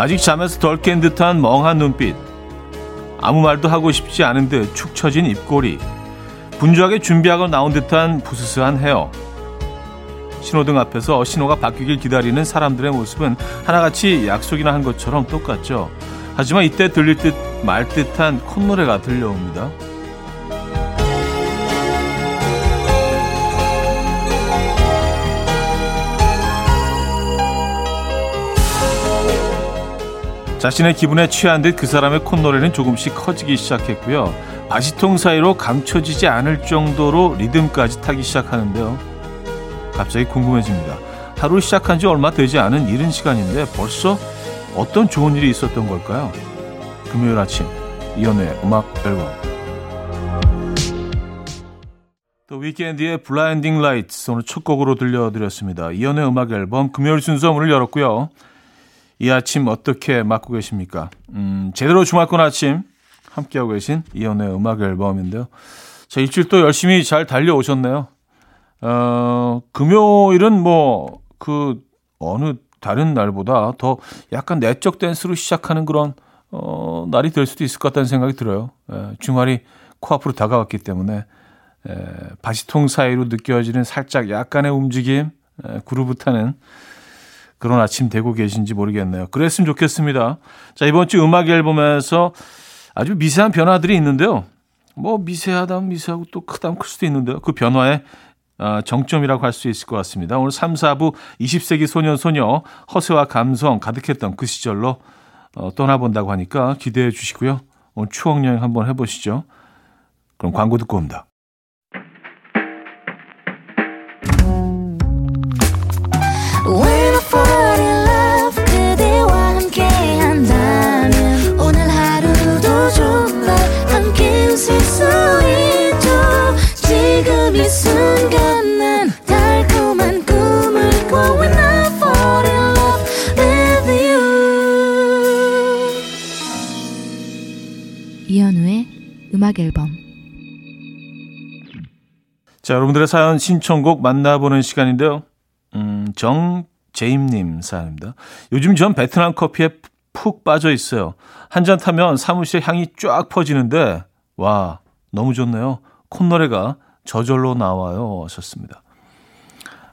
아직 잠에서 덜 깬 듯한 멍한 눈빛. 아무 말도 하고 싶지 않은 듯축 처진 입꼬리. 분주하게 준비하고 나온 듯한 부스스한 헤어. 신호등 앞에서 신호가 바뀌길 기다리는 사람들의 모습은 하나같이 약속이나 한 것처럼 똑같죠. 하지만 이때 들릴 듯 말 듯한 콧노래가 들려옵니다. 자신의 기분에 취한 듯 그 사람의 콧노래는 조금씩 커지기 시작했고요. 바지통 사이로 감춰지지 않을 정도로 리듬까지 타기 시작하는데요. 갑자기 궁금해집니다. 하루 시작한 지 얼마 되지 않은 이른 시간인데 벌써 어떤 좋은 일이 있었던 걸까요? 금요일 아침 이현우의 음악 앨범 더 위켄드의 Blinding Light 오늘 첫 곡으로 들려드렸습니다. 이현우의 음악 앨범 금요일 순서 문을 열었고요. 이 아침 어떻게 맞고 계십니까? 음, 제대로 주말권 아침 함께하고 계신 이연의 음악 앨범인데요. 자, 일주일 또 열심히 잘 달려오셨네요. 어, 금요일은 뭐, 그, 어느 다른 날보다 더 약간 내적 댄스로 시작하는 그런, 어, 날이 될 수도 있을 것 같다는 생각이 들어요. 에, 주말이 코앞으로 다가왔기 때문에, 에, 바지통 사이로 느껴지는 살짝 약간의 움직임, 에, 그루브 타는 그런 아침 되고 계신지 모르겠네요. 그랬으면 좋겠습니다. 자, 이번 주 음악 앨범에서 아주 미세한 변화들이 있는데요. 뭐 미세하다 미세하고 또 크다면 클 수도 있는데요. 그 변화의 정점이라고 할 수 있을 것 같습니다. 오늘 3, 4부 20세기 소년 소녀 허세와 감성 가득했던 그 시절로 어, 떠나본다고 하니까 기대해 주시고요. 오늘 추억 여행 한번 해보시죠. 그럼 광고 듣고 옵니다. 자, 여러분들의 사연 신청곡 만나보는 시간인데요. 음, 정재임님 사연입니다. 요즘 전 베트남 커피에 푹 빠져 있어요. 한 잔 타면 사무실 향이 쫙 퍼지는데, 와, 너무 좋네요. 콧노래가 저절로 나와요. 하셨습니다.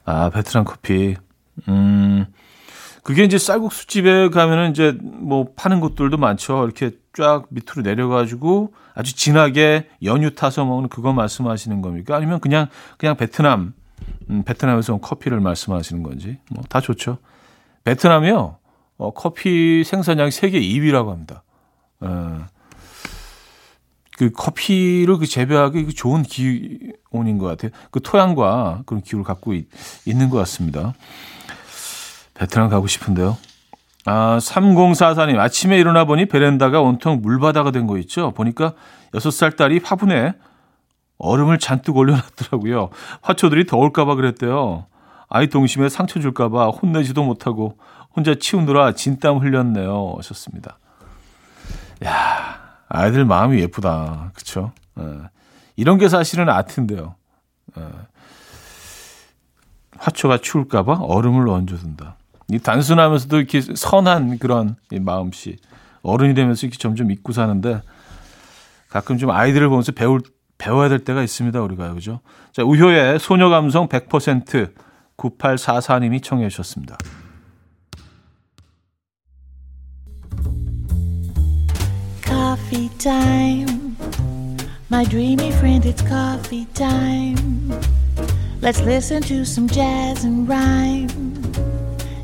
아, 베트남 커피. 음, 그게 이제 쌀국수 집에 가면은 이제 뭐 파는 곳들도 많죠. 이렇게 쫙 밑으로 내려가지고 아주 진하게 연유 타서 먹는 그거 말씀하시는 겁니까? 아니면 그냥 그냥 베트남 음, 베트남에서 온 커피를 말씀하시는 건지 뭐 다 좋죠. 베트남이요 어, 커피 생산량 세계 2위라고 합니다. 어, 그 커피를 그 재배하기 그 좋은 기온인 것 같아요. 그 토양과 그런 기후를 갖고 있, 있는 것 같습니다. 베트남 가고 싶은데요. 아, 3044님, 아침에 일어나 보니 베란다가 온통 물바다가 된 거 있죠? 보니까 6살 딸이 화분에 얼음을 잔뜩 올려놨더라고요. 화초들이 더울까봐 그랬대요. 아이 동심에 상처 줄까봐 혼내지도 못하고 혼자 치우느라 진땀 흘렸네요. 하셨습니다. 야 아이들 마음이 예쁘다. 그쵸? 에. 예. 이런 게 사실은 아트인데요. 에. 예. 화초가 추울까봐 얼음을 얹어둔다. 이 단순하면서도 이렇게 선한 그런 마음씨. 어른이 되면서 이렇게 점점 잊고 사는데 가끔 좀 아이들을 보면서 배울 배워야 될 때가 있습니다, 우리가. 그죠? 자, 우효의 소녀 감성 100% 9844님이 청해 주셨습니다. Coffee. My dreamy friend, it's coffee time. Let's listen to some jazz and rhyme.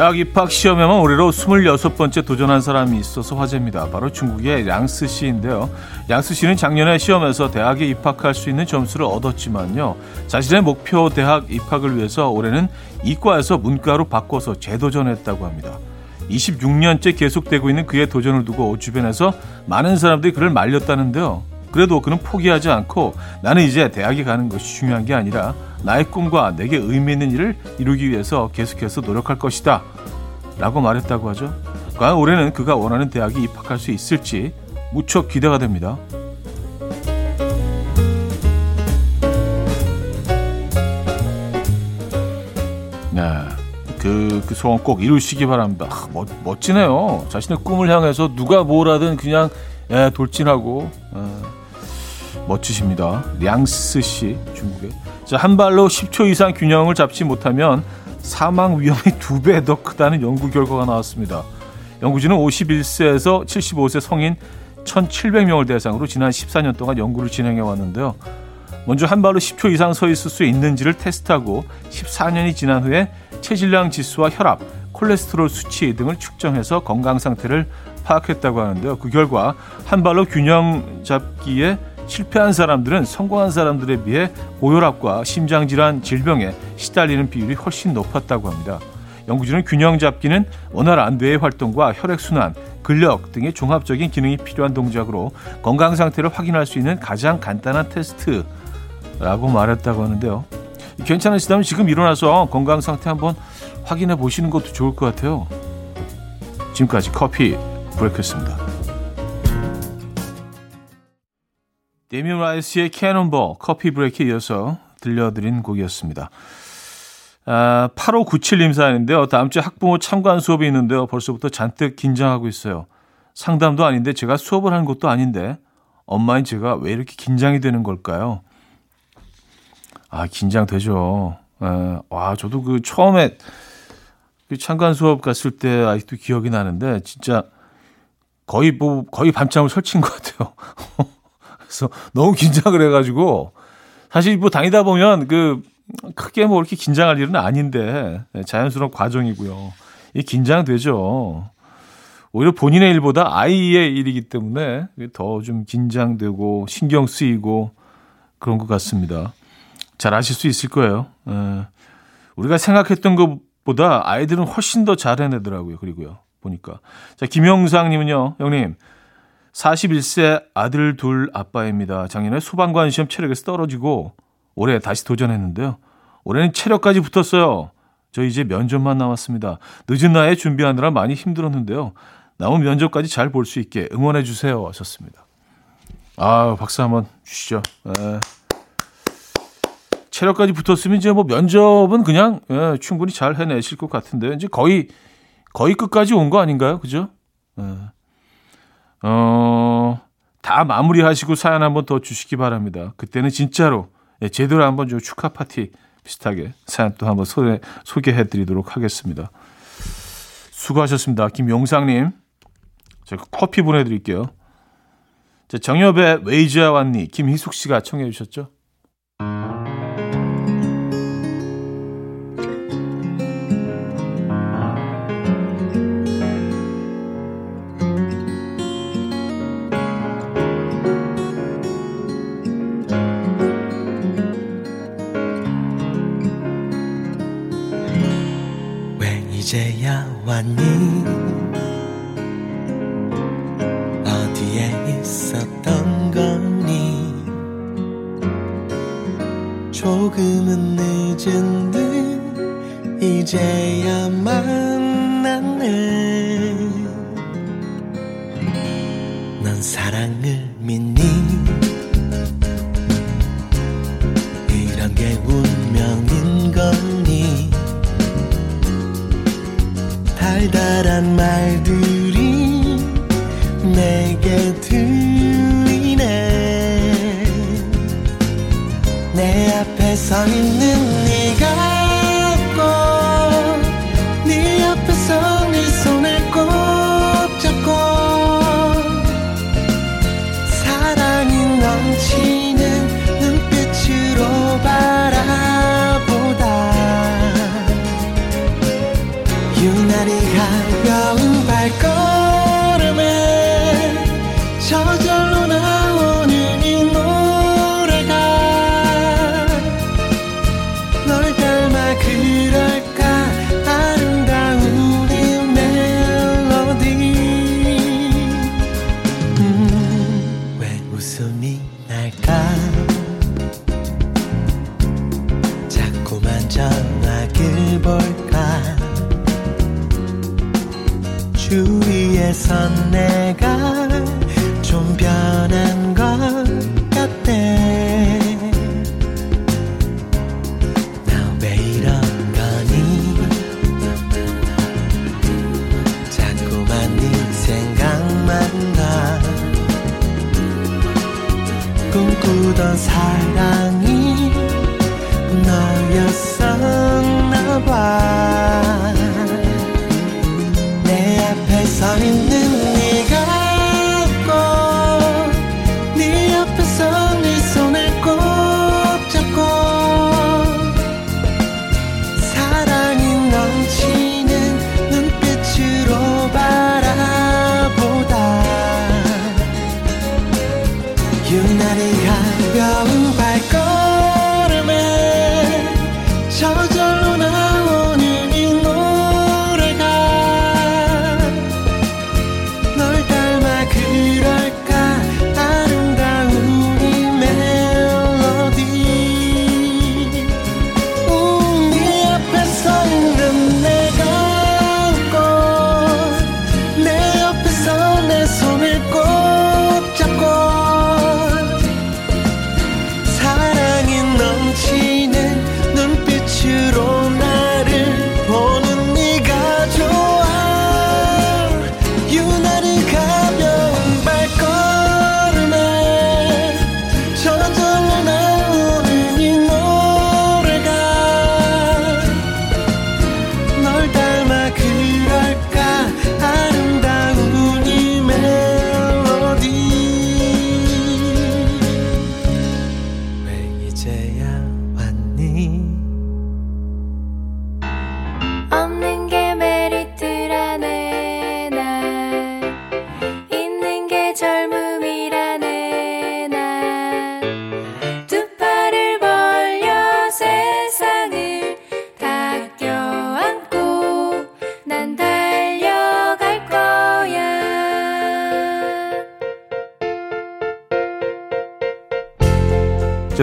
대학 입학 시험에만 올해로 26번째 도전한 사람이 있어서 화제입니다. 바로 중국의 양스 씨인데요. 양스 씨는 작년에 시험에서 대학에 입학할 수 있는 점수를 얻었지만요. 자신의 목표 대학 입학을 위해서 올해는 이과에서 문과로 바꿔서 재도전했다고 합니다. 26년째 계속되고 있는 그의 도전을 두고 주변에서 많은 사람들이 그를 말렸다는데요. 그래도 그는 포기하지 않고 나는 이제 대학에 가는 것이 중요한 게 아니라 나의 꿈과 내게 의미 있는 일을 이루기 위해서 계속해서 노력할 것이다. 라고 말했다고 하죠. 과연 올해는 그가 원하는 대학에 입학할 수 있을지 무척 기대가 됩니다. 네. 그, 그 소원 꼭 이루시기 바랍니다. 아, 멋, 멋지네요. 자신의 꿈을 향해서 누가 뭘 하든 그냥 예, 돌진하고 예, 멋지십니다. 량스 씨 중국에 자, 한 발로 10초 이상 균형을 잡지 못하면 사망 위험이 두 배 더 크다는 연구 결과가 나왔습니다. 연구진은 51세에서 75세 성인 1,700명을 대상으로 지난 14년 동안 연구를 진행해 왔는데요. 먼저 한 발로 10초 이상 서 있을 수 있는지를 테스트하고 14년이 지난 후에 체질량 지수와 혈압, 콜레스테롤 수치 등을 측정해서 건강 상태를 파악했다고 하는데요. 그 결과 한 발로 균형 잡기에 실패한 사람들은 성공한 사람들에 비해 고혈압과 심장질환 질병에 시달리는 비율이 훨씬 높았다고 합니다. 연구진은 균형 잡기는 원활 안대의 활동과 혈액순환, 근력 등의 종합적인 기능이 필요한 동작으로 건강 상태를 확인할 수 있는 가장 간단한 테스트라고 말했다고 하는데요. 괜찮으시다면 지금 일어나서 건강 상태 한번 확인해 보시는 것도 좋을 것 같아요. 지금까지 커피 브레이크였습니다. 데미안 라이스의 캐논볼 커피 브레이크에 이어서 들려드린 곡이었습니다. 아, 8597님 사연인데요. 다음 주에 학부모 참관 수업이 있는데요. 벌써부터 잔뜩 긴장하고 있어요. 상담도 아닌데 제가 수업을 하는 것도 아닌데 엄마인 제가 왜 이렇게 긴장이 되는 걸까요? 아, 긴장되죠. 아, 와, 저도 그 처음에 그 참관 수업 갔을 때 아직도 기억이 나는데 진짜 거의 뭐 거의 밤잠을 설친 것 같아요. 그래서 너무 긴장을 해가지고 사실 뭐 다니다 보면 그 크게 뭐 이렇게 긴장할 일은 아닌데 네, 자연스러운 과정이고요. 이 긴장되죠. 오히려 본인의 일보다 아이의 일이기 때문에 더 좀 긴장되고 신경 쓰이고 그런 것 같습니다. 잘 아실 수 있을 거예요. 에, 예. 우리가 생각했던 것보다 아이들은 훨씬 더 잘 해내더라고요. 그리고요. 보니까. 자, 김영상님은요, 형님. 41세 아들 둘 아빠입니다. 작년에 소방관 시험 체력에서 떨어지고 올해 다시 도전했는데요. 올해는 체력까지 붙었어요. 저 이제 면접만 남았습니다. 늦은 나이에 준비하느라 많이 힘들었는데요. 남은 면접까지 잘 볼 수 있게 응원해 주세요. 하셨습니다. 아, 박수 한번 주시죠. 에. 체력까지 붙었으면 이제 뭐 면접은 그냥 예, 충분히 잘 해내실 것 같은데 이제 거의 거의 끝까지 온 거 아닌가요? 그죠? 예. 어, 다 마무리하시고 사연 한번 더 주시기 바랍니다. 그때는 진짜로 예, 제대로 한번 좀 축하 파티 비슷하게 사연 또 한번 소개, 소개해 드리도록 하겠습니다. 수고하셨습니다. 김용상님. 제가 커피 보내드릴게요. 정엽의 왜 이제야 왔니 김희숙 씨가 청해 주셨죠? 왔니 어디에 있었던 거니? 조금은 늦은 듯 이제야 만났네. 넌 사랑을 들리네. 내 앞에 서 있는 네가 생각만 나 꿈꾸던 사랑이 너였어.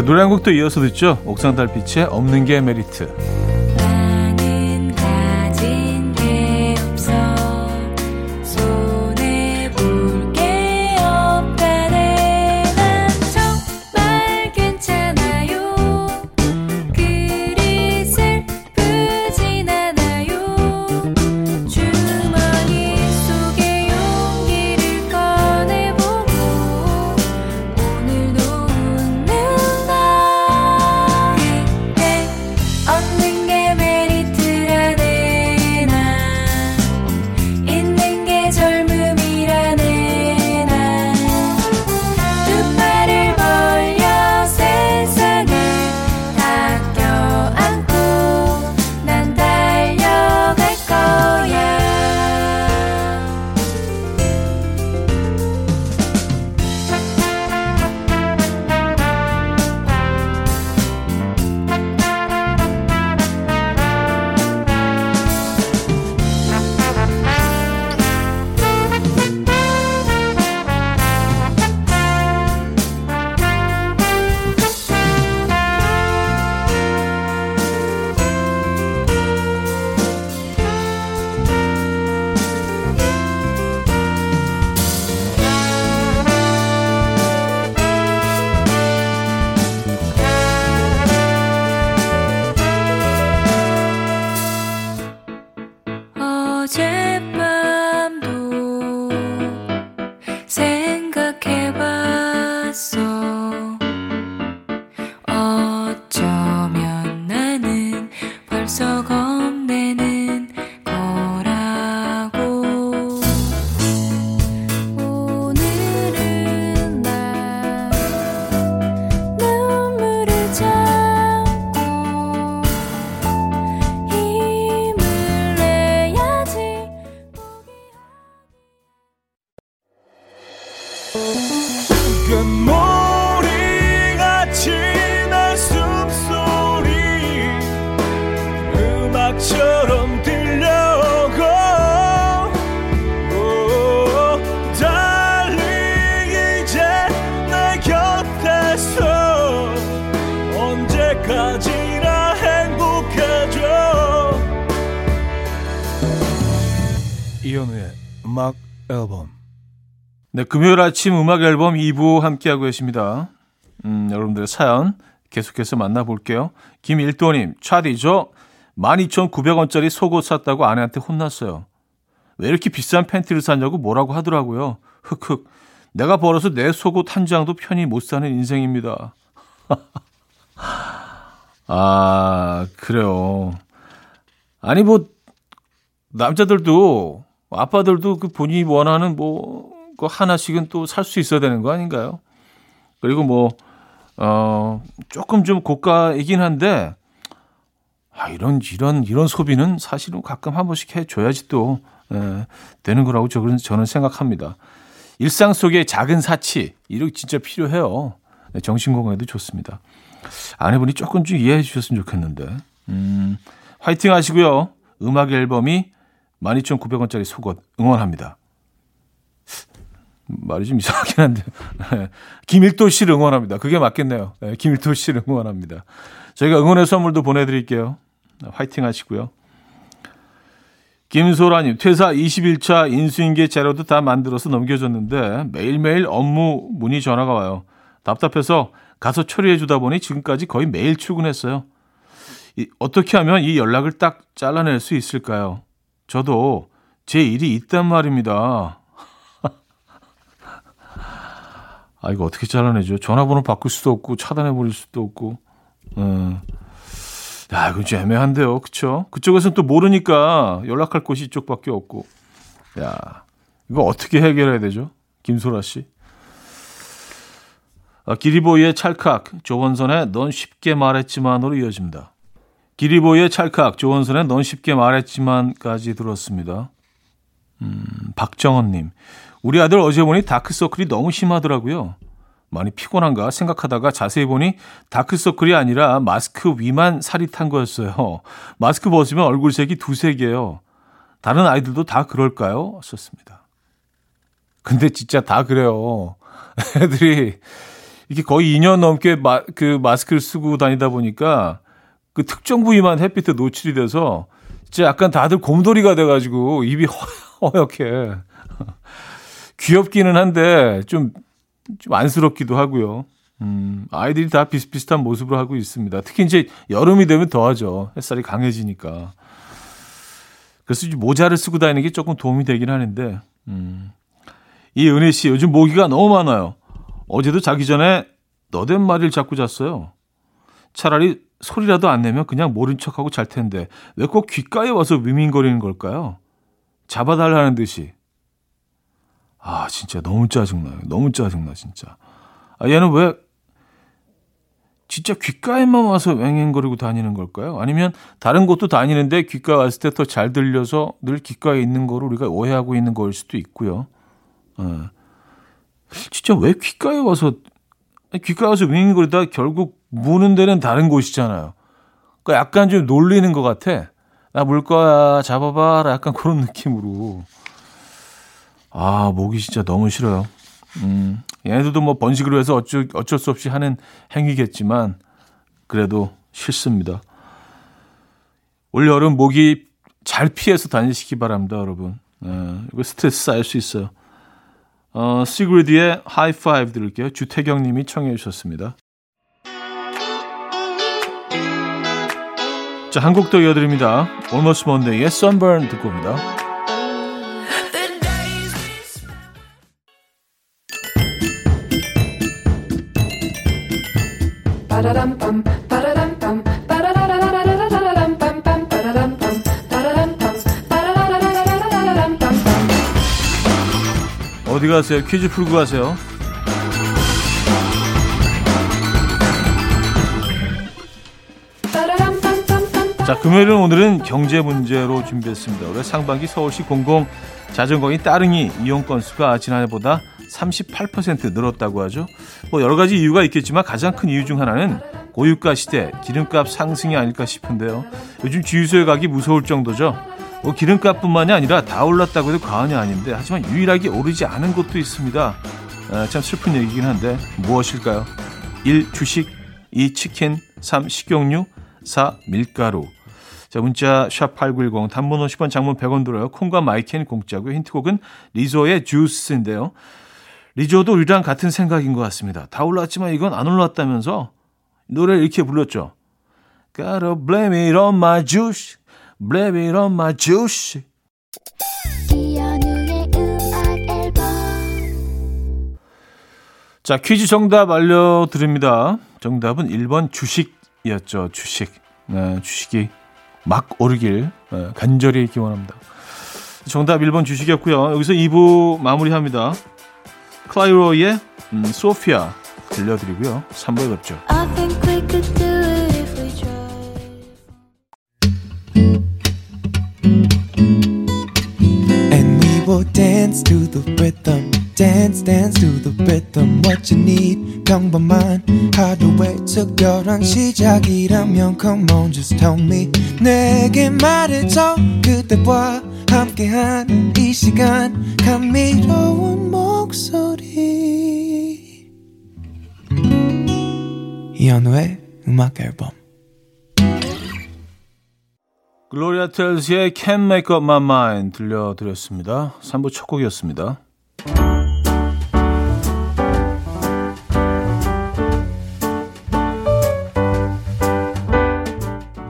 노래 한 곡도 이어서 듣죠. 옥상 달빛의 없는 게 메리트. 이현우의 음악 앨범. 네, 금요일 아침 음악 앨범 2부 함께하고 계십니다. 음, 여러분들의 사연 계속해서 만나볼게요. 김일도님, 차디죠? 12,900원짜리 속옷 샀다고 아내한테 혼났어요. 왜 이렇게 비싼 팬티를 샀냐고 뭐라고 하더라고요. 흑흑. 내가 벌어서 내 속옷 한 장도 편히 못 사는 인생입니다. 아, 그래요. 아니, 뭐, 남자들도 아빠들도 그 본인이 원하는 뭐, 그 하나씩은 또 살 수 있어야 되는 거 아닌가요? 그리고 뭐, 어, 조금 좀 고가이긴 한데, 아, 이런, 이런, 이런 소비는 사실은 가끔 한 번씩 해줘야지 또, 에, 되는 거라고 저는, 저는 생각합니다. 일상 속의 작은 사치, 이렇게 진짜 필요해요. 네, 정신건강에도 좋습니다. 아내분이 조금 좀 이해해 주셨으면 좋겠는데. 음, 화이팅 하시고요. 음악 앨범이 12,900원짜리 속옷 응원합니다. 말이 좀 이상하긴 한데. 네. 김일도 씨를 응원합니다. 그게 맞겠네요. 네, 김일도 씨를 응원합니다. 저희가 응원의 선물도 보내드릴게요. 화이팅 하시고요. 김소라님, 퇴사 21차 인수인계 자료도 다 만들어서 넘겨줬는데 매일매일 업무 문의 전화가 와요. 답답해서 가서 처리해 주다 보니 지금까지 거의 매일 출근했어요. 이, 어떻게 하면 이 연락을 딱 잘라낼 수 있을까요? 저도 제 일이 있단 말입니다. 아, 이거 어떻게 잘라내죠? 전화번호 바꿀 수도 없고, 차단해버릴 수도 없고. 음. 야, 이거 좀 애매한데요. 그쵸? 그쪽에서는 또 모르니까 연락할 곳이 이쪽밖에 없고. 야, 이거 어떻게 해결해야 되죠? 김소라 씨. 아, 기리보이의 찰칵, 조원선의 넌 쉽게 말했지만으로 이어집니다. 기리보이의 찰칵, 조원선의 넌 쉽게 말했지만까지 들었습니다. 음, 박정원님. 우리 아들 어제 보니 다크서클이 너무 심하더라고요. 많이 피곤한가 생각하다가 자세히 보니 다크서클이 아니라 마스크 위만 살이 탄 거였어요. 마스크 벗으면 얼굴색이 개예요. 다른 아이들도 다 그럴까요? 썼습니다. 근데 진짜 다 그래요. 애들이 이게 거의 2년 넘게 마, 그 마스크를 쓰고 다니다 보니까 그 특정 부위만 햇빛에 노출이 돼서 진짜 약간 다들 곰돌이가 돼가지고 입이 허옇게 귀엽기는 한데 좀, 좀 안쓰럽기도 하고요. 음, 아이들이 다 비슷비슷한 모습을 하고 있습니다. 특히 이제 여름이 되면 더하죠. 햇살이 강해지니까. 그래서 모자를 쓰고 다니는 게 조금 도움이 되긴 하는데, 음. 이 은혜 씨, 요즘 모기가 너무 많아요. 어제도 자기 전에 너댓 말을 자꾸 잤어요. 차라리 소리라도 안 내면 그냥 모른 척하고 잘 텐데 왜 꼭 귓가에 와서 위민거리는 걸까요? 잡아달라는 듯이. 아 진짜 너무 짜증나요. 너무 짜증나 진짜. 아 얘는 왜 진짜 귓가에만 와서 왱왱거리고 다니는 걸까요? 아니면 다른 곳도 다니는데 귓가에 왔을 때 더 잘 들려서 늘 귓가에 있는 거를 우리가 오해하고 있는 거일 수도 있고요. 어. 진짜 왜 귓가에 와서 귓가에 와서 윙윙거리다 결국 무는 데는 다른 곳이잖아요. 그러니까 약간 좀 놀리는 것 같아. 나 물 거야 잡아봐라 약간 그런 느낌으로. 아 목이 진짜 너무 싫어요. 음, 얘네들도 뭐 번식으로 해서 어쩔, 어쩔 수 없이 하는 행위겠지만 그래도 싫습니다. 올 여름 모기 잘 피해서 다니시기 바랍니다, 여러분. 네, 이거 스트레스 쌓일 수 있어요. 어, 시그리드의 하이파이브 들을게요. 주태경 님이 청해 주셨습니다. 자, 한곡 더 이어드립니다. Almost Monday의 Sunburn 듣고 옵니다. 어디 가세요? 퀴즈 풀고 가세요. 자, 금요일은 오늘은 경제 문제로 준비했습니다. 올해 상반기 서울시 공공 자전거인 따릉이 이용 건수가 지난해보다 38% 늘었다고 하죠. 뭐 여러 가지 이유가 있겠지만 가장 큰 이유 중 하나는 고유가 시대 기름값 상승이 아닐까 싶은데요. 요즘 주유소에 가기 무서울 정도죠. 뭐 기름값뿐만이 아니라 다 올랐다고 해도 과언이 아닌데 하지만 유일하게 오르지 않은 곳도 있습니다. 아, 참 슬픈 얘기긴 한데 무엇일까요? 1. 주식 2. 치킨 3. 식용유 4. 밀가루 자, 문자 샵8910 단문 50원 장문 100원 들어요. 콩과 마이켄 공짜고요. 힌트곡은 리조의 주스인데요. 리조도 우리랑 같은 생각인 것 같습니다. 다 올랐지만 이건 안 올랐다면서 노래를 이렇게 불렀죠. Gotta blame it on my juice. Blame it on my juice. 자, 퀴즈 정답 알려드립니다. 정답은 1번 주식이었죠. 주식. 네, 주식이 막 오르길 네, 간절히 기원합니다. 정답 1번 주식이었고요. 여기서 2부 마무리합니다. 클라이로의 음, 소피아 들려드리고요. 3부에 뵙죠. I think we could do it if we tried And we will dance to the rhythm. Dance, dance to the rhythm. What you need, 평범한 하루의 특별한 시작이라면 Come on, just tell me. 내게 말해줘. 그대와 함께한 이 시간. 감미로운 목소리. 이현우의 음악 앨범. 글로리아 텔스의 Can't Make Up My Mind 들려드렸습니다. 3부 첫 곡이었습니다.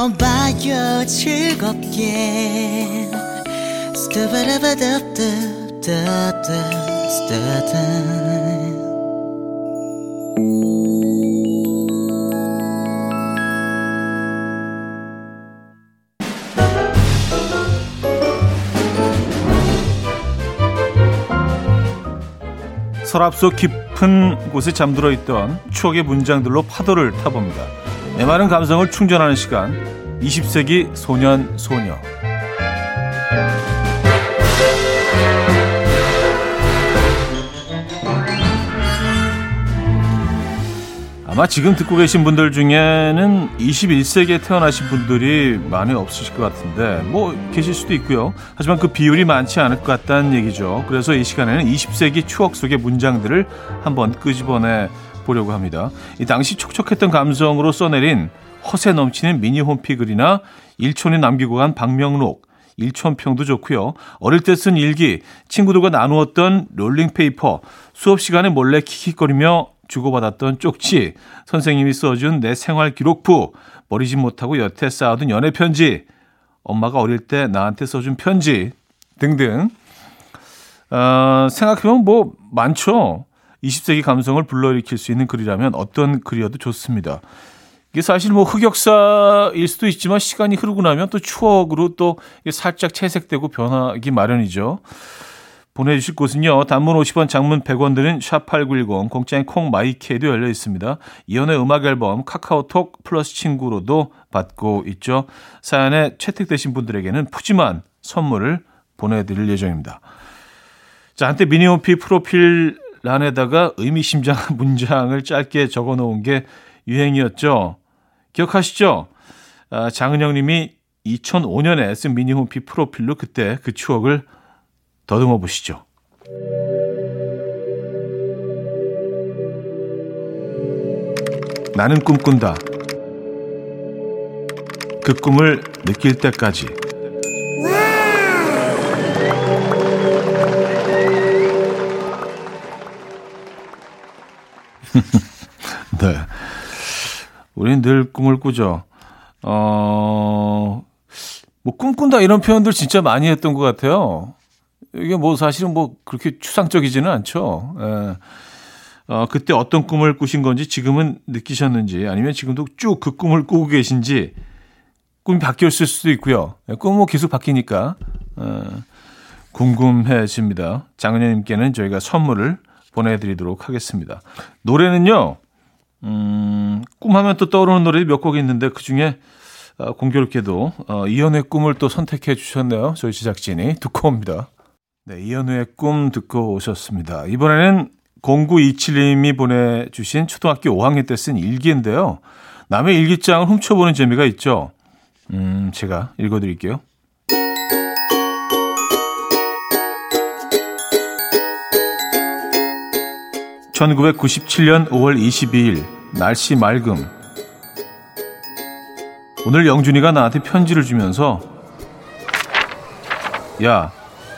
들어봐요 즐겁게 스타바라바답답답답 서랍 속 깊은 곳에 잠들어 있던 추억의 문장들로 파도를 타봅니다. 메마른 감성을 충전하는 시간 20세기 소년 소녀 아마 지금 듣고 계신 분들 중에는 21세기에 태어나신 분들이 많이 없으실 것 같은데 뭐 계실 수도 있고요. 하지만 그 비율이 많지 않을 것 같다는 얘기죠. 그래서 이 시간에는 20세기 추억 속의 문장들을 한번 끄집어내 보려고 합니다. 이 당시 촉촉했던 감성으로 써내린 허세 넘치는 미니 홈피글이나 일촌에 남기고 간 방명록 일촌평도 좋고요. 어릴 때 쓴 일기, 친구들과 나누었던 롤링페이퍼, 수업 시간에 몰래 킥킥거리며 주고받았던 쪽지, 선생님이 써준 내 생활 기록부, 버리지 못하고 여태 쌓아둔 연애 편지, 엄마가 어릴 때 나한테 써준 편지 등등. 어, 생각해보면 뭐 많죠. 20세기 감성을 불러일으킬 수 있는 글이라면 어떤 글이어도 좋습니다. 이게 사실 뭐 흑역사일 수도 있지만 시간이 흐르고 나면 또 추억으로 또 살짝 채색되고 변하기 마련이죠. 보내주실 곳은요. 단문 50원, 장문 100원 드는 샵8910, 공짜인 콩 마이케이도 열려 있습니다. 이연의 음악 앨범 카카오톡 플러스 친구로도 받고 있죠. 사연에 채택되신 분들에게는 푸짐한 선물을 보내드릴 예정입니다. 자, 한때 미니홈피 프로필 란에다가 의미심장한 문장을 짧게 적어 놓은 게 유행이었죠. 기억하시죠? 아, 장은영 님이 2005년에 쓴 미니홈피 프로필로 그때 그 추억을 더듬어 보시죠. 나는 꿈꾼다. 그 꿈을 느낄 때까지. 네. 우린 늘 꿈을 꾸죠. 어, 뭐, 꿈꾼다 이런 표현들 진짜 많이 했던 것 같아요. 이게 뭐 사실은 뭐 그렇게 추상적이지는 않죠. 예. 어, 그때 어떤 꿈을 꾸신 건지 지금은 느끼셨는지 아니면 지금도 쭉 그 꿈을 꾸고 계신지 꿈이 바뀌었을 수도 있고요. 예, 꿈은 뭐 계속 바뀌니까 어, 궁금해집니다. 장은현님께는 저희가 선물을 보내드리도록 하겠습니다. 노래는요. 음, 꿈하면 또 떠오르는 노래 몇 곡 있는데 그 중에 어, 공교롭게도 어, 이연의 꿈을 또 선택해 주셨네요. 저희 제작진이 듣고 옵니다. 네, 이연우의 꿈 듣고 오셨습니다. 이번에는 0927님이 보내주신 초등학교 5학년 때 쓴 일기인데요. 남의 일기장을 훔쳐보는 재미가 있죠. 음, 제가 읽어드릴게요. (1997년 5월 22일) 날씨 맑음 오늘 영준이가 나한테 편지를 주면서 야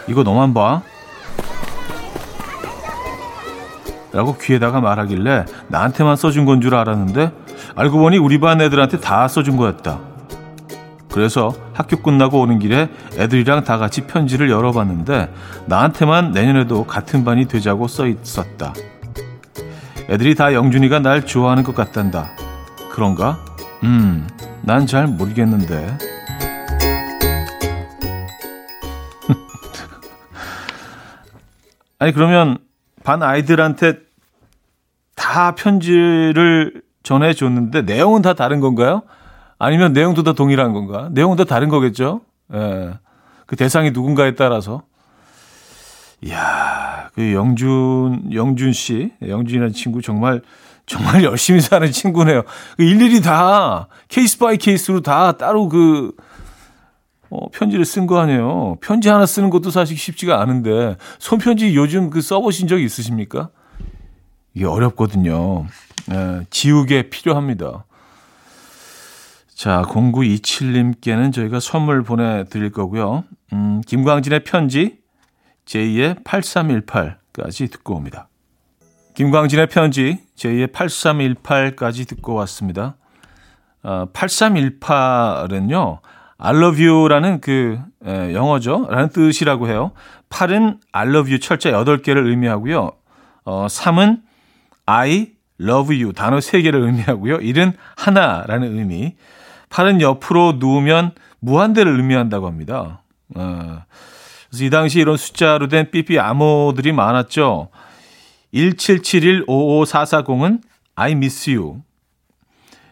이거 너만 봐 라고 귀에다가 말하길래 나한테만 써준 건 줄 알았는데 알고 보니 우리 반 애들한테 다 써준 거였다. 그래서 학교 끝나고 오는 길에 애들이랑 다 같이 편지를 열어봤는데 나한테만 내년에도 같은 반이 되자고 써 있었다. 애들이 다 영준이가 날 좋아하는 것 같단다. 그런가? 음, 난 잘 모르겠는데. 아니, 그러면 반 아이들한테 다 편지를 전해줬는데 내용은 다 다른 건가요? 아니면 내용도 다 동일한 건가? 내용은 다 다른 거겠죠? 예. 그 대상이 누군가에 따라서. 이야, 그 영준, 영준 씨, 영준이라는 친구 정말, 정말 열심히 사는 친구네요. 그 일일이 다 case by case로 다 따로 그, 어, 편지를 쓴 거 아니에요. 편지 하나 쓰는 것도 사실 쉽지가 않은데, 손편지 요즘 그 써보신 적 있으십니까? 이게 어렵거든요. 예, 지우개 필요합니다. 자, 0927님께는 저희가 선물 보내드릴 거고요. 음, 김광진의 편지, J2의 8318까지 듣고 옵니다. 김광진의 편지, 제2의 8318까지 듣고 왔습니다. 어, 8318은요, I love you라는 그, 에, 영어죠. 라는 뜻이라고 해요. 8은 I love you 철자 8개를 의미하고요. 어, 3은 I love you 단어 3개를 의미하고요. 1은 하나라는 의미. 8은 옆으로 누우면 무한대를 의미한다고 합니다. 어, 그래서 이 당시 이런 숫자로 된 삐삐 암호들이 많았죠. 177155440은 I miss you.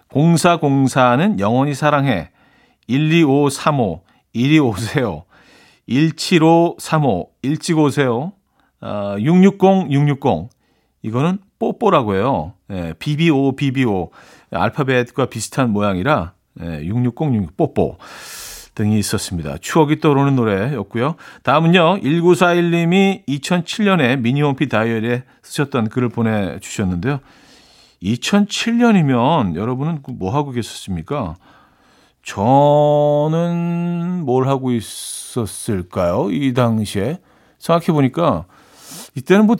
0404는 영원히 사랑해. 12535 이리 오세요. 17535 일찍 오세요. 어, 660 660 이거는 뽀뽀라고 해요. 예, BBO BBO 알파벳과 비슷한 모양이라 예, 660 뽀뽀 등이 있었습니다. 추억이 떠오르는 노래였고요. 다음은요. 1941님이 2007년에 미니홈피 다이어리에 쓰셨던 글을 보내주셨는데요. 2007년이면 여러분은 뭐 하고 계셨습니까? 저는 뭘 하고 있었을까요? 이 당시에 생각해 보니까 이때는 뭐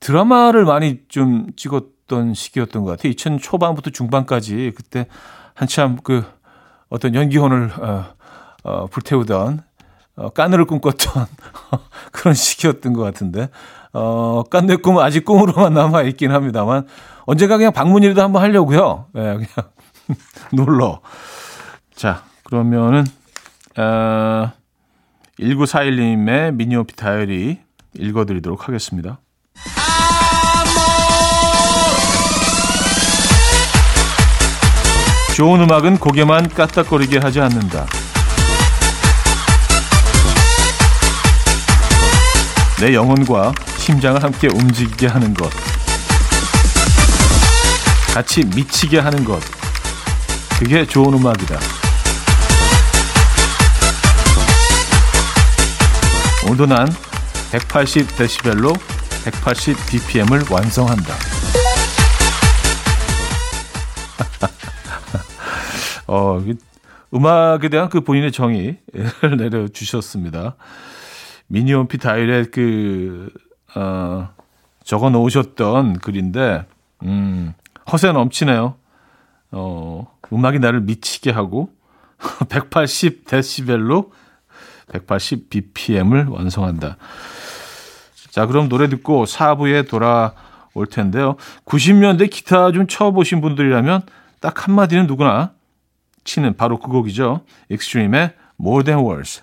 드라마를 많이 좀 찍었던 시기였던 것 같아요. 2000 초반부터 중반까지 그때 한참 그 어떤 연기혼을 어, 어, 불태우던 어, 까늘을 꿈꿨던 그런 시기였던 것 같은데 어, 깐내 꿈은 아직 꿈으로만 남아 있긴 합니다만 언젠가 그냥 방문이라도 한번 하려고요. 네, 그냥 놀러. 자, 그러면은 어, 1941님의 미니오피 다이어리 읽어드리도록 하겠습니다. 좋은 음악은 고개만 까딱거리게 하지 않는다. 내 영혼과 심장을 함께 움직이게 하는 것. 같이 미치게 하는 것. 그게 좋은 음악이다. 온도난 180데시벨로 180bpm을 완성한다. 어, 이 음악에 대한 그 본인의 정의를 내려주셨습니다. 미니홈피 다이렉 그, 어, 적어 놓으셨던 글인데, 음, 허세 넘치네요. 어, 음악이 나를 미치게 하고, 180데시벨로 180bpm을 완성한다. 자, 그럼 노래 듣고 4부에 돌아올 텐데요. 90년대 기타 좀 쳐보신 분들이라면 딱 한마디는 누구나 치는 바로 그 곡이죠. 익스트림의 More Than Words.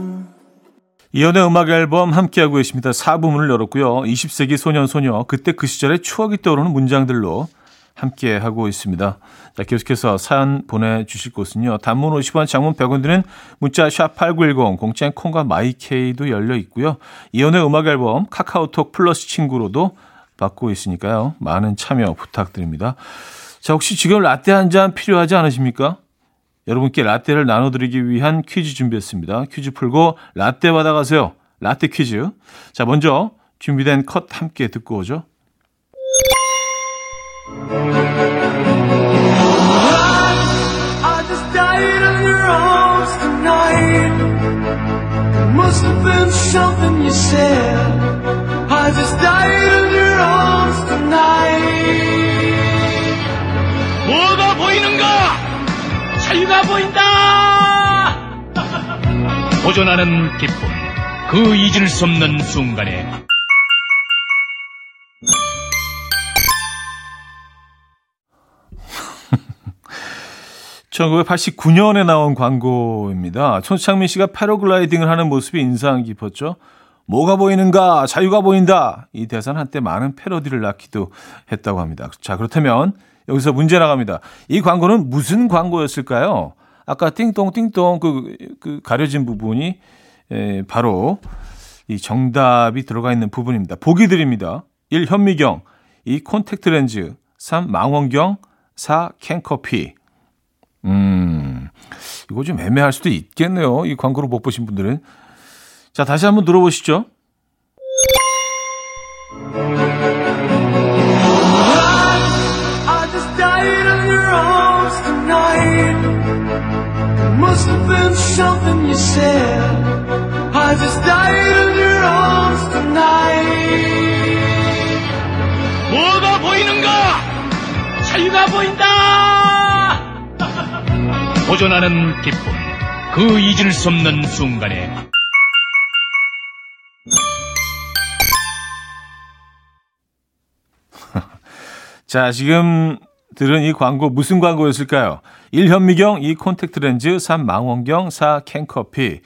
이연의 음악 앨범 함께하고 계십니다. 4부문을 열었고요. 20세기 소년 소녀 그때 그 시절의 추억이 떠오르는 문장들로 함께하고 있습니다. 자, 계속해서 사연 보내주실 곳은요. 단문 50원, 장문 100원 드는 문자 샵 8910, 공짜인 콩과 마이케이도 열려 있고요. 이연의 음악 앨범 카카오톡 플러스 친구로도 받고 있으니까요. 많은 참여 부탁드립니다. 자, 혹시 지금 라떼 한 잔 필요하지 않으십니까? 여러분께 라떼를 나눠드리기 위한 퀴즈 준비했습니다. 퀴즈 풀고 라떼 받아가세요. 라떼 퀴즈. 자, 먼저 준비된 컷 함께 듣고 오죠. I just died on your arms tonight. It must have been something you said. I just died on your arms tonight. 뭐가 보이는가? 자유가 보인다! 보존하는 기쁨. 그 잊을 수 없는 순간에 1989년에 나온 광고입니다. 손창민 씨가 패러글라이딩을 하는 모습이 인상 깊었죠. 뭐가 보이는가? 자유가 보인다. 이 대사는 한때 많은 패러디를 낳기도 했다고 합니다. 자, 그렇다면 여기서 문제 나갑니다. 이 광고는 무슨 광고였을까요? 아까 띵동 띵동 그, 그 가려진 부분이 에, 바로 이 정답이 들어가 있는 부분입니다. 보기 드립니다. 1. 현미경 2. 콘택트 렌즈 3. 망원경 4. 캔커피 음, 이거 좀 애매할 수도 있겠네요. 이 광고를 못 보신 분들은. 자, 다시 한번 들어보시죠. Must have been something you said. I just died on your arms tonight. 뭐가 보이는가? 자유가 보인다! 보존하는 기쁨. 그 잊을 수 없는 순간에 자, 지금 들은 이 광고 무슨 광고였을까요? 1. 현미경, 2. 콘택트 렌즈, 3. 망원경, 4. 캔커피.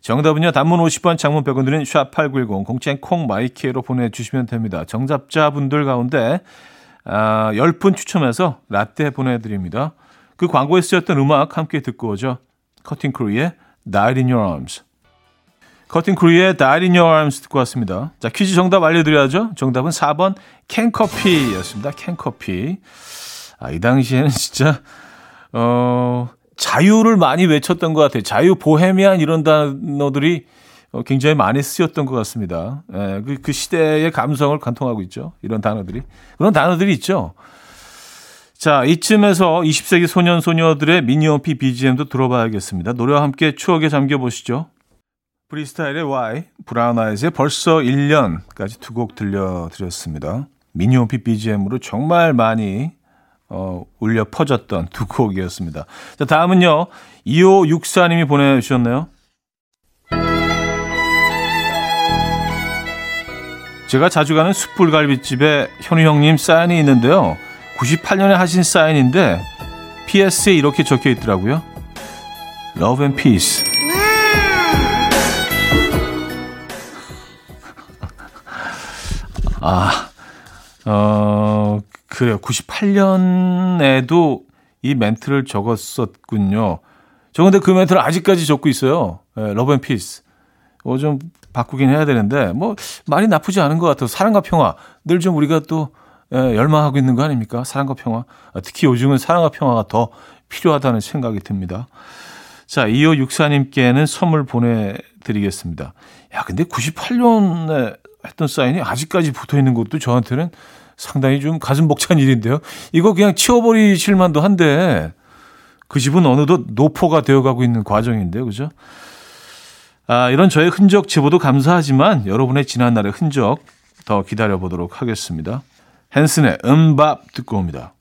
정답은요. 단문 50원, 장문 100원 드는 샵8910, 공짜인 콩 my K로 보내주시면 됩니다. 정답자분들 가운데 아, 10분 추첨해서 라떼 보내드립니다. 그 광고에 쓰였던 음악 함께 듣고 오죠. 커팅 크루의 Died in Your Arms. 커팅 크루의 Died in Your Arms 듣고 왔습니다. 자, 퀴즈 정답 알려드려야죠. 정답은 4번 캔커피였습니다. 캔커피. 아, 이 당시에는 진짜, 어, 자유를 많이 외쳤던 것 같아요. 자유, 보헤미안 이런 단어들이 어, 굉장히 많이 쓰였던 것 같습니다. 예, 그, 그 시대의 감성을 관통하고 있죠. 이런 단어들이. 그런 단어들이 있죠. 자, 이쯤에서 20세기 소년, 소녀들의 미니홈피 BGM도 들어봐야겠습니다. 노래와 함께 추억에 잠겨 보시죠. 프리스타일의 Y, 브라운 아이즈의 벌써 1년까지 두 곡 들려드렸습니다. 미니홈피 BGM으로 정말 많이 어, 울려 퍼졌던 두 곡이었습니다. 자, 다음은요. 2564님이 보내주셨네요. 제가 자주 가는 숯불갈비집에 현우 형님 사인이 있는데요. 98년에 하신 사인인데 PS에 이렇게 적혀 있더라고요. Love and Peace. 아, 어, 그래요. 98년에도 이 멘트를 적었었군요. 저 근데 그 멘트를 아직까지 적고 있어요. 예, love and peace. 어, 좀 바꾸긴 해야 되는데, 뭐, 말이 나쁘지 않은 것 같아요. 사랑과 평화. 늘 좀 우리가 또, 예, 열망하고 있는 거 아닙니까? 사랑과 평화. 아, 특히 요즘은 사랑과 평화가 더 필요하다는 생각이 듭니다. 자, 2564님께는 선물 보내드리겠습니다. 야, 근데 98년에 했던 사인이 아직까지 붙어 있는 것도 저한테는 상당히 좀 가슴 벅찬 일인데요. 이거 그냥 치워버리실 만도 한데, 그 집은 어느덧 노포가 되어가고 있는 과정인데요. 그죠? 아, 이런 저의 흔적 제보도 감사하지만 여러분의 지난날의 흔적 더 기다려보도록 하겠습니다. 헨슨의 음밥 듣고 옵니다.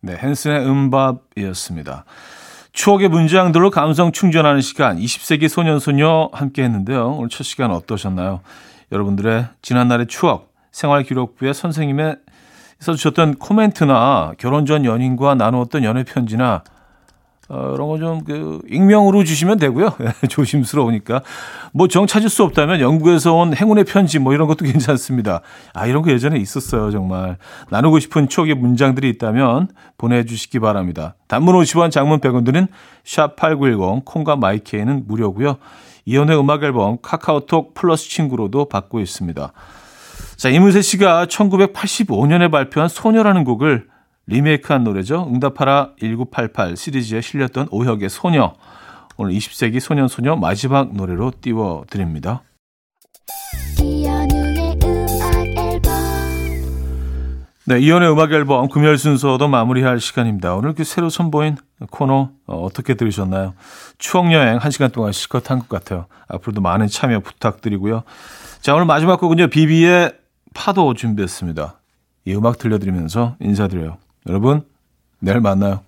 네, 헨슨의 음밥이었습니다. 추억의 문장들로 감성 충전하는 시간 20세기 소년소녀 함께 했는데요. 오늘 첫 시간 어떠셨나요? 여러분들의 지난날의 추억, 생활기록부에 선생님의 써주셨던 코멘트나 결혼 전 연인과 나누었던 연애 편지나 어, 이런 거 좀 그 익명으로 주시면 되고요. 조심스러우니까 뭐 정 찾을 수 없다면 영국에서 온 행운의 편지 뭐 이런 것도 괜찮습니다. 아 이런 거 예전에 있었어요 정말 나누고 싶은 추억의 문장들이 있다면 보내주시기 바랍니다. 단문 50원, 장문 100원 드는 샵 #8910 콩과 마이케이는 무료고요. 이연의 음악 앨범 카카오톡 플러스 친구로도 받고 있습니다. 자 이문세 씨가 1985년에 발표한 소녀라는 곡을 리메이크한 노래죠. 응답하라 1988 시리즈에 실렸던 오혁의 소녀. 오늘 20세기 소년 소녀 마지막 노래로 띄워드립니다. 네, 이연의 음악 앨범 금요일 순서도 마무리할 시간입니다. 오늘 그 새로 선보인 코너 어, 떻게 들으셨나요? 추억 여행 한 시간 동안 실컷 한 것 같아요. 앞으로도 많은 참여 부탁드리고요. 자, 오늘 마지막 곡은요. 비비의 파도 준비했습니다. 이 음악 들려드리면서 인사드려요. 여러분, 내일 만나요.